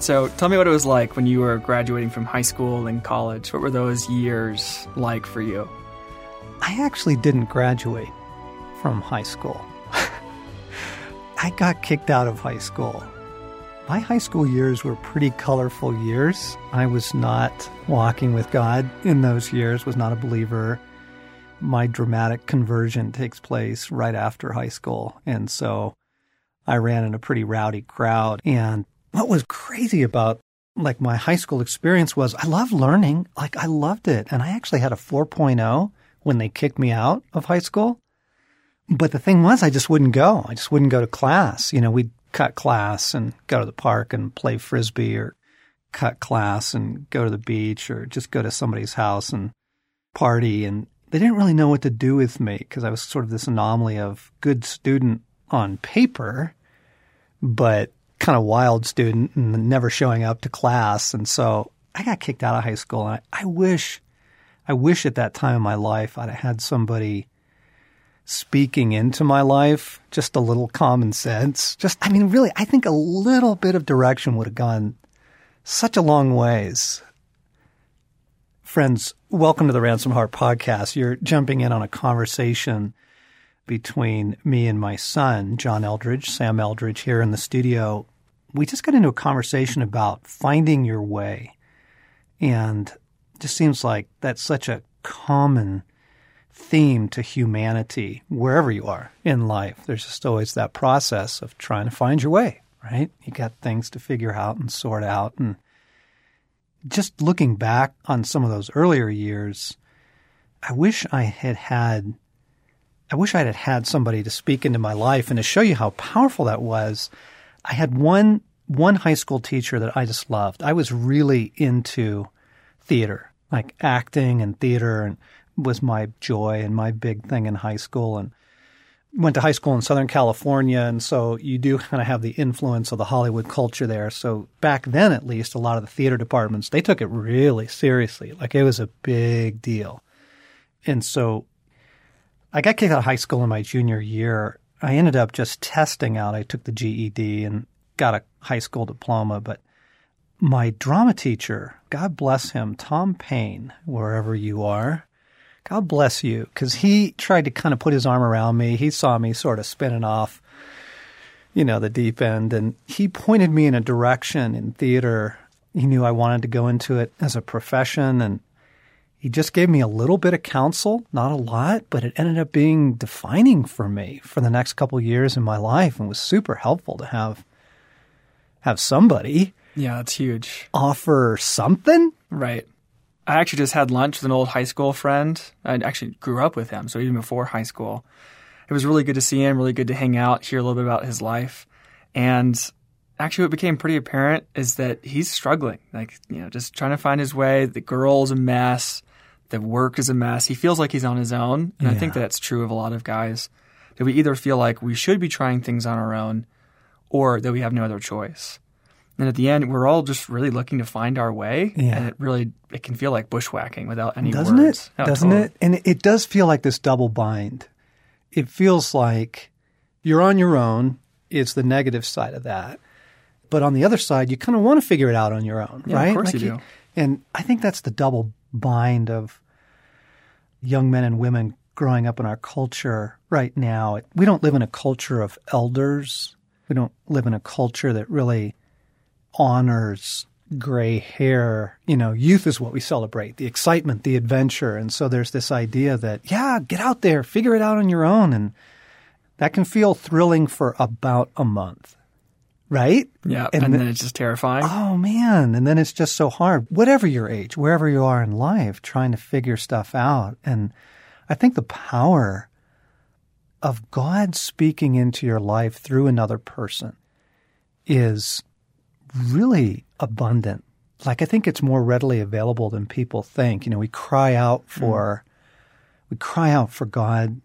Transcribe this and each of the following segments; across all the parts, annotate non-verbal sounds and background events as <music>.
So tell me what it was like when you were graduating from high school and college. What were those years like for you? I actually didn't graduate from high school. <laughs> I got kicked out of high school. My high school years were pretty colorful years. I was not walking with God in those years, was not a believer. My dramatic conversion takes place right after high school. And so I ran in a pretty rowdy crowd. And what was crazy about like my high school experience was I loved learning. Like I loved it. And I actually had a 4.0 when they kicked me out of high school. But the thing was, I just wouldn't go. I just wouldn't go to class. You know, we'd cut class and go to the park and play frisbee or cut class and go to the beach or just go to somebody's house and party. And they didn't really know what to do with me because I was sort of this anomaly of good student on paper, but kind of wild student and never showing up to class. And so I got kicked out of high school. And I, I wish, I wish at that time in my life I'd had somebody speaking into my life, just a little common sense. Just, I mean, really, I think a little bit of direction would have gone such a long ways. Friends, welcome to the Ransomed Heart podcast. You're jumping in on a conversation between me and my son, John Eldredge, Sam Eldredge, here in the studio. We just got into a conversation about finding your way. And it just seems like that's such a common theme to humanity wherever you are in life. There's just always that process of trying to find your way, right? You got things to figure out and sort out. And just looking back on some of those earlier years, I wish I had had, I wish I had had somebody to speak into my life and to show you how powerful that was. I had one, one high school teacher that I just loved. I was really into theater, like acting and theater and was my joy and my big thing in high school and went to high school in Southern California. And so you do <laughs> kind of have the influence of the Hollywood culture there. So back then, at least, a lot of the theater departments, they took it really seriously. Like it was a big deal. And so I got kicked out of high school in my junior year. I ended up just testing out. I took the GED and got a high school diploma, but my drama teacher, God bless him, Tom Payne, wherever you are, God bless you, because he tried to kind of put his arm around me. He saw me sort of spinning off, you know, the deep end, and he pointed me in a direction in theater. He knew I wanted to go into it as a profession, and he just gave me a little bit of counsel, not a lot, but it ended up being defining for me for the next couple years in my life, and was super helpful to have have somebody. Yeah, that's huge. Offer something, right? I actually just had lunch with an old high school friend. I actually grew up with him, so even before high school. It was really good to see him, really good to hang out, hear a little bit about his life. And actually what became pretty apparent is that he's struggling. Like, you know, just trying to find his way. The girl's a mess. The work is a mess. He feels like he's on his own. And yeah. I think that's true of a lot of guys. That we either feel like we should be trying things on our own or that we have no other choice. And at the end, we're all just really looking to find our way. Yeah. And it really, it can feel like bushwhacking without any Doesn't words. it? Oh, Doesn't totally. it? And it does feel like this double bind. It feels like you're on your own. It's the negative side of that. But on the other side, you kind of want to figure it out on your own, yeah, right? Of course like you do. And I think that's the double bind of young men and women growing up in our culture right now. We don't live in a culture of elders. We don't live in a culture that really honors gray hair. You know, youth is what we celebrate, the excitement, the adventure. And so there's this idea that, yeah, get out there, figure it out on your own. And that can feel thrilling for about a month. Right? Yeah. And, and then, then it's just terrifying. Oh, man. And then it's just so hard. Whatever your age, wherever you are in life, trying to figure stuff out. And I think the power of God speaking into your life through another person is really abundant. Like I think it's more readily available than people think. You know, we cry out mm. for mm. we cry out for God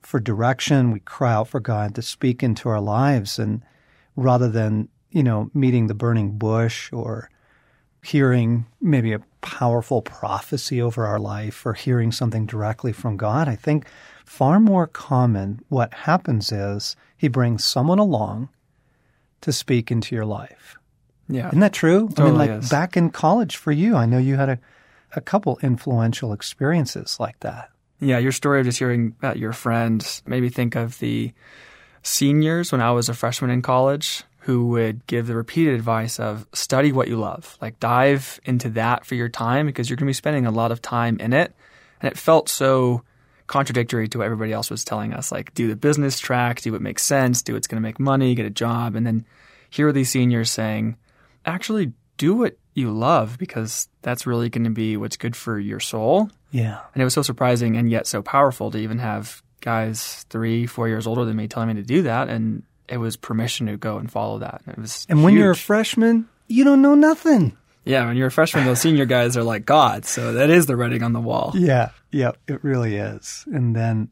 for direction, we cry out for God to speak into our lives and rather than, you know, meeting the burning bush or hearing maybe a powerful prophecy over our life or hearing something directly from God, I think far more common what happens is he brings someone along to speak into your life Yeah. Isn't that true? I mean, like is. back in college for you, I know you had a, a couple influential experiences like that. Yeah, your story of just hearing about your friend made me think of the seniors when I was a freshman in college who would give the repeated advice of study what you love. Like dive into that for your time because you're going to be spending a lot of time in it. And it felt so contradictory to what everybody else was telling us. Like do the business track, do what makes sense, do what's going to make money, get a job. And then here are these seniors saying, actually do what you love because that's really going to be what's good for your soul. Yeah. And it was so surprising and yet so powerful to even have guys three, four years older than me telling me to do that. And it was permission to go and follow that. It was And when you're a freshman, you don't know nothing. yeah, when you're a freshman, those senior guys are like God. So that is the writing on the wall. Yeah, yeah, it really is. And then,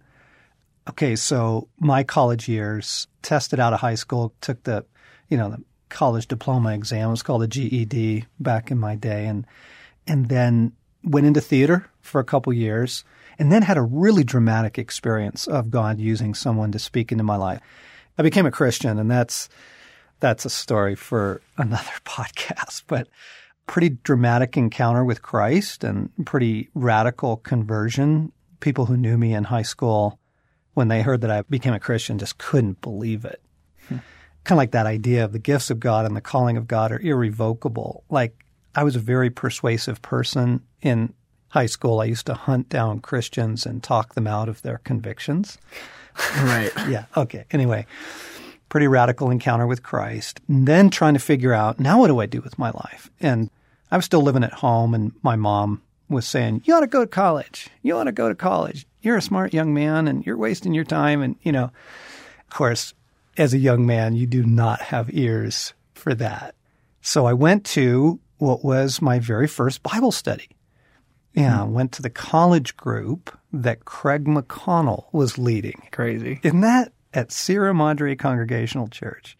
okay, so my college years, tested out of high school, took the, you know, the college diploma exam. It was called a GED back in my day, and and then went into theater for a couple years, and then had a really dramatic experience of God using someone to speak into my life. I became a Christian, and that's that's a story for another <laughs> podcast, but pretty dramatic encounter with Christ and pretty radical conversion. People who knew me in high school, when they heard that I became a Christian, just couldn't believe it. Hmm. kind of like that idea of the gifts of God and the calling of God are irrevocable. Like I was a very persuasive person in high school. I used to hunt down Christians and talk them out of their convictions. <laughs> Right. <laughs> Yeah. Okay. Anyway, pretty radical encounter with Christ. And then trying to figure out now what do I do with my life? And I was still living at home, and my mom was saying, "You ought to go to college. You ought to go to college. You're a smart young man, and you're wasting your time." And you know, of course, as a young man, you do not have ears for that. So I went to what was my very first Bible study. Yeah, I went to the college group that Craig McConnell was leading. Crazy. Isn't that at Sierra Madre Congregational Church?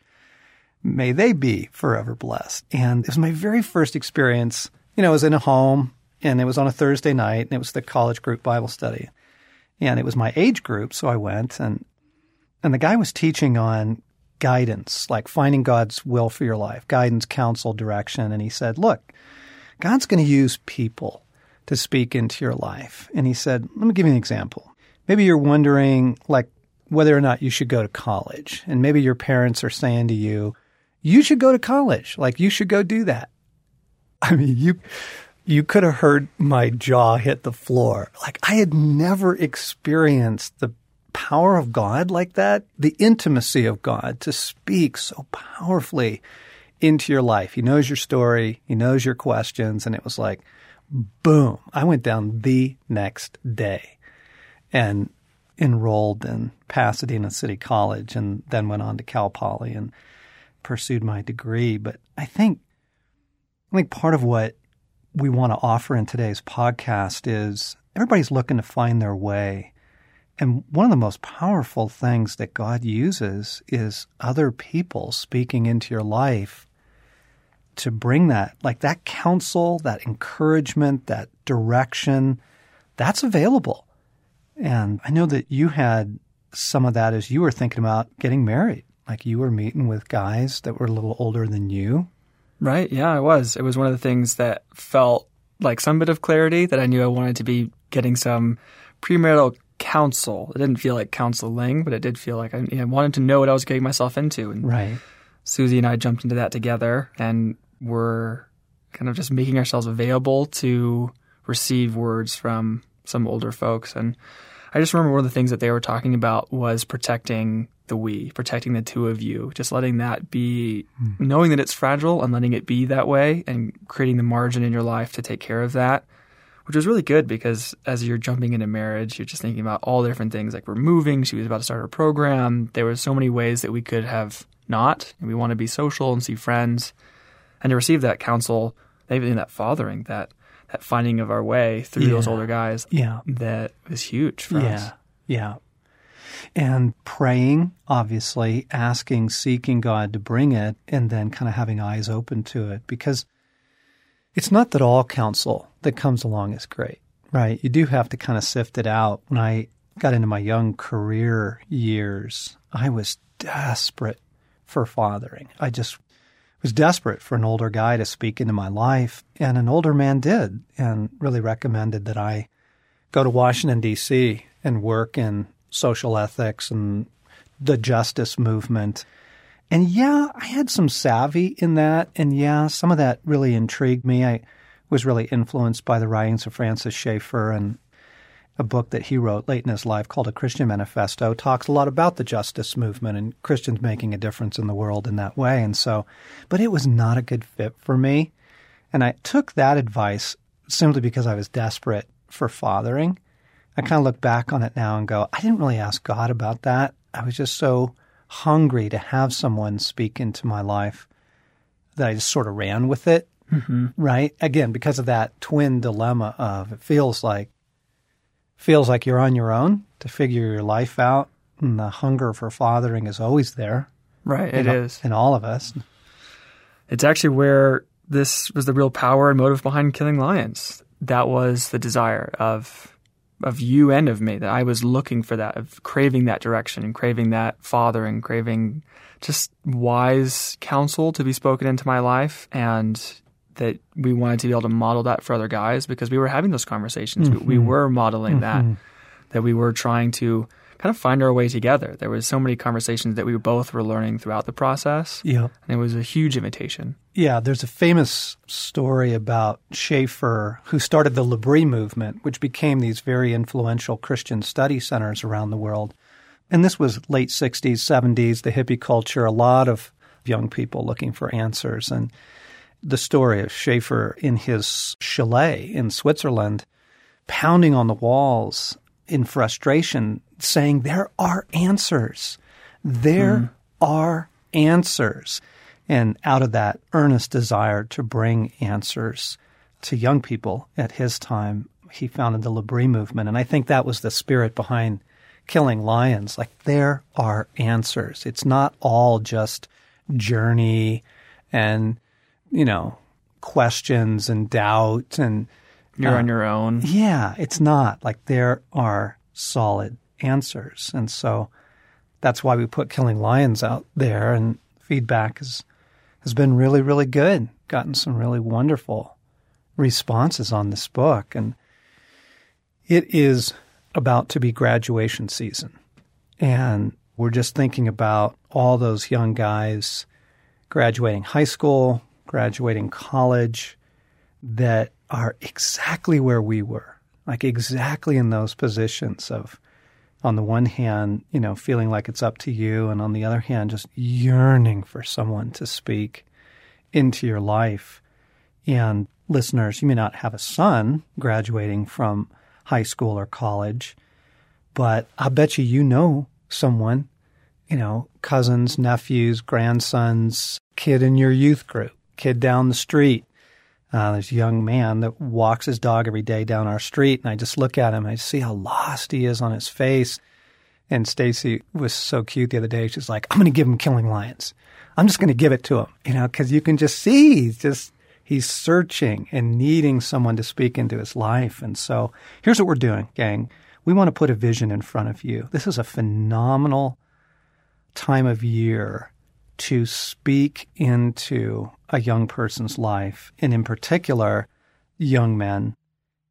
May they be forever blessed. And it was my very first experience. You know, I was in a home and it was on a Thursday night and it was the college group Bible study. And it was my age group, so I went and and the guy was teaching on guidance, like finding God's will for your life, guidance, counsel, direction. And he said, Look, God's going to use people to speak into your life. And he said, Let me give you an example. Maybe you're wondering, like, whether or not you should go to college. And maybe your parents are saying to you, You should go to college. Like, you should go do that. <laughs> I mean, you. You could have heard my jaw hit the floor. Like I had never experienced the power of God like that, the intimacy of God to speak so powerfully into your life. He knows your story, he knows your questions, and it was like, boom. I went down the next day and enrolled in Pasadena City College and then went on to Cal Poly and pursued my degree. But I think I think part of what we want to offer in today's podcast is everybody's looking to find their way. And one of the most powerful things that God uses is other people speaking into your life to bring that, like that counsel, that encouragement, that direction, that's available. And I know that you had some of that as you were thinking about getting married. Like you were meeting with guys that were a little older than you. Right. Yeah, I was. It was one of the things that felt like some bit of clarity that I knew I wanted to be getting some premarital counsel. It didn't feel like counseling, but it did feel like I, wanted to know what I was getting myself into. And Right. Susie and I jumped into that together and we're kind of just making ourselves available to receive words from some older folks. And I just remember one of the things that they were talking about was protecting the we, protecting the two of you, just letting that be, hmm. knowing that it's fragile and letting it be that way and creating the margin in your life to take care of that, which was really good because as you're jumping into marriage, you're just thinking about all the different things like we're moving. She was about to start her program. There were so many ways that we could have not, and we want to be social and see friends and to receive that counsel, even that fathering, that that finding of our way through those older guys, Yeah. that was huge for yeah. us. Yeah. And praying, obviously, asking, seeking God to bring it, and then kind of having eyes open to it. Because it's not that all counsel that comes along is great, right? You do have to kind of sift it out. When I got into my young career years, I was desperate for fathering. I just was desperate for an older guy to speak into my life, and an older man did, and really recommended that I go to Washington D.C. and work in social ethics and the justice movement. And yeah, I had some savvy in that, and yeah, some of that really intrigued me. I was really influenced by the writings of Francis Schaeffer and a book that he wrote late in his life called A Christian Manifesto talks a lot about the justice movement and Christians making a difference in the world in that way. And so, but it was not a good fit for me. And I took that advice simply because I was desperate for fathering. I kind of look back on it now and go, I didn't really ask God about that. I was just so hungry to have someone speak into my life that I just sort of ran with it. Mm-hmm. Right. Again, because of that twin dilemma of it feels like feels like you're on your own to figure your life out, and the hunger for fathering is always there. Right, it is in all of us. It's actually where this was the real power and motive behind killing lions. That was the desire of of you and of me that I was looking for that, of craving that direction and craving that fathering, craving just wise counsel to be spoken into my life and that we wanted to be able to model that for other guys because we were having those conversations. Mm-hmm. We, we, were modeling mm-hmm. that, that we were trying to kind of find our way together. There was so many conversations that we both were learning throughout the process. Yeah. And it was a huge invitation. Yeah, there's a famous story about Schaeffer, who started the L'Abri movement, which became these very influential Christian study centers around the world. And this was late 60s, 70s, the hippie culture, a lot of young people looking for answers. And the story of Schaeffer in his chalet in Switzerland, pounding on the walls in frustration, saying, There are answers. There mm. are answers. And out of that earnest desire to bring answers to young people at his time, he founded the L'Abri movement. And I think that was the spirit behind killing lions. Like, there are answers. It's not all just journey and you know, questions and doubt and you're uh, on your own. Yeah, it's not like there are solid answers. And so that's why we put Killing Lions out there and feedback has has been really really good. Gotten some really wonderful responses on this book and it is about to be graduation season. And we're just thinking about all those young guys graduating high school, graduating college that are exactly where we were, like exactly in those positions of, on the one hand, you know, feeling like it's up to you, and on the other hand, just yearning for someone to speak into your life. And listeners, you may not have a son graduating from high school or college, but I bet you you know someone, you know, cousins, nephews, grandsons, kid in your youth group kid down the street. Uh, there's a young man that walks his dog every day down our street, and I just look at him and I see how lost he is on his face. And Stasi was so cute the other day. She's like, "I'm going to give him Killing Lions. I'm just going to give it to him, you know, because you can just see he's just he's searching and needing someone to speak into his life. And so here's what we're doing, gang. We want to put a vision in front of you. This is a phenomenal time of year to speak into a young person's life, and in particular, young men.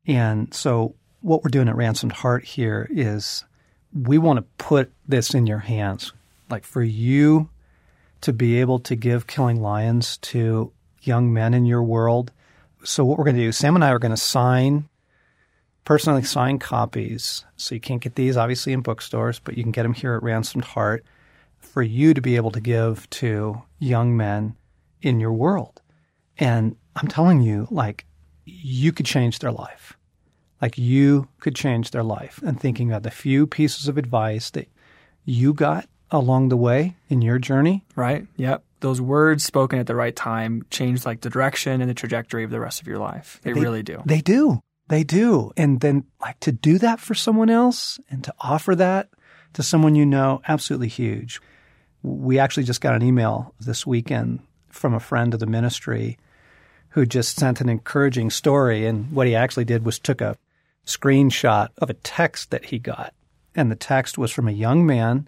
And so, what we're doing at Ransomed Heart here is we want to put this in your hands, like for you to be able to give Killing Lions to young men in your world. So, what we're going to do, Sam and I are going to sign, personally sign copies. So, you can't get these obviously in bookstores, but you can get them here at Ransomed Heart for you to be able to give to young men in your world. And I'm telling you, like, you could change their life. Like, you could change their life. And thinking about the few pieces of advice that you got along the way in your journey. Right. Yep. Those words spoken at the right time change like the direction and the trajectory of the rest of your life. They, they really do. They do. They do. And then, like, to do that for someone else and to offer that to someone you know, absolutely huge. We actually just got an email this weekend from a friend of the ministry who just sent an encouraging story. And what he actually did was took a screenshot of a text that he got. And the text was from a young man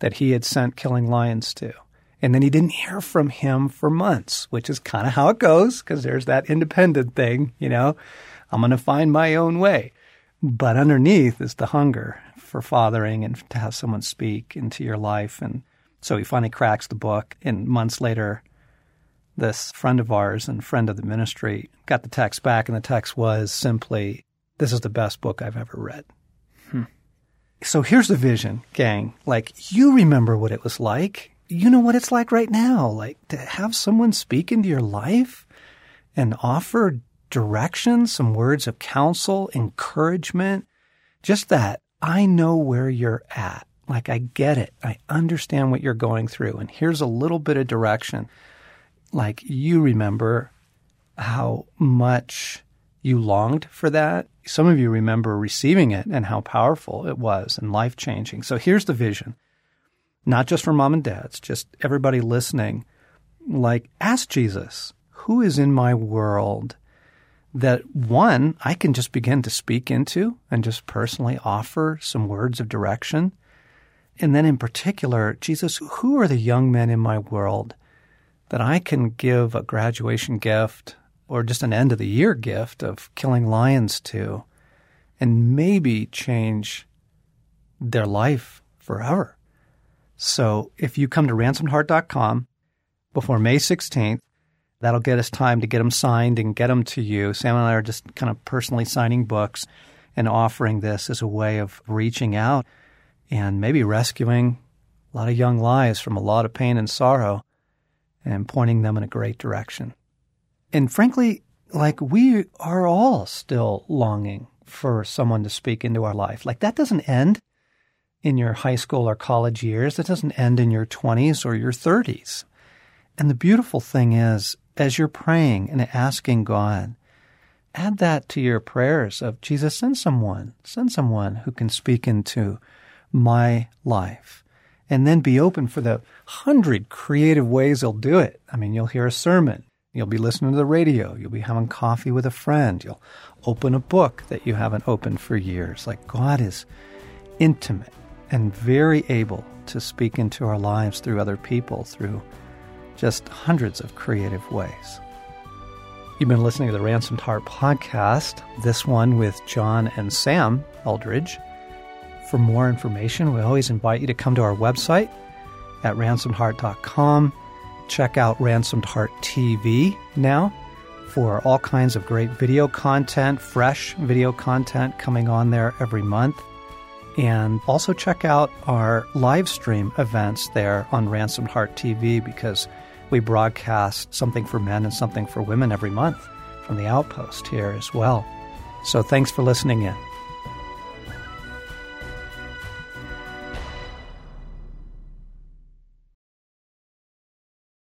that he had sent Killing Lions to. And then he didn't hear from him for months, which is kind of how it goes because there's that independent thing, you know, I'm going to find my own way. But underneath is the hunger for fathering and to have someone speak into your life. And so he finally cracks the book. And months later, this friend of ours and friend of the ministry got the text back, and the text was simply, This is the best book I've ever read. Hmm. So here's the vision, gang. Like, you remember what it was like. You know what it's like right now. Like, to have someone speak into your life and offer direction, some words of counsel, encouragement, just that I know where you're at. Like, I get it. I understand what you're going through. And here's a little bit of direction like you remember how much you longed for that. Some of you remember receiving it and how powerful it was and life changing. So here's the vision not just for mom and dads, just everybody listening. Like, ask Jesus, who is in my world that one, I can just begin to speak into and just personally offer some words of direction? And then in particular, Jesus, who are the young men in my world that I can give a graduation gift or just an end of the year gift of killing lions to and maybe change their life forever. So if you come to ransomedheart.com before May 16th, that'll get us time to get them signed and get them to you. Sam and I are just kind of personally signing books and offering this as a way of reaching out and maybe rescuing a lot of young lives from a lot of pain and sorrow and pointing them in a great direction. And frankly, like we are all still longing for someone to speak into our life. Like that doesn't end in your high school or college years. It doesn't end in your 20s or your 30s. And the beautiful thing is, as you're praying and asking God, add that to your prayers of Jesus, send someone, send someone who can speak into my life and then be open for the hundred creative ways he'll do it. I mean, you'll hear a sermon. You'll be listening to the radio. You'll be having coffee with a friend. You'll open a book that you haven't opened for years. Like God is intimate and very able to speak into our lives through other people, through just hundreds of creative ways. You've been listening to the Ransomed Heart podcast, this one with John and Sam Eldredge. For more information, we always invite you to come to our website at ransomedheart.com. Check out Ransomed Heart TV now for all kinds of great video content, fresh video content coming on there every month. And also check out our live stream events there on Ransomed Heart TV because we broadcast something for men and something for women every month from the outpost here as well. So thanks for listening in.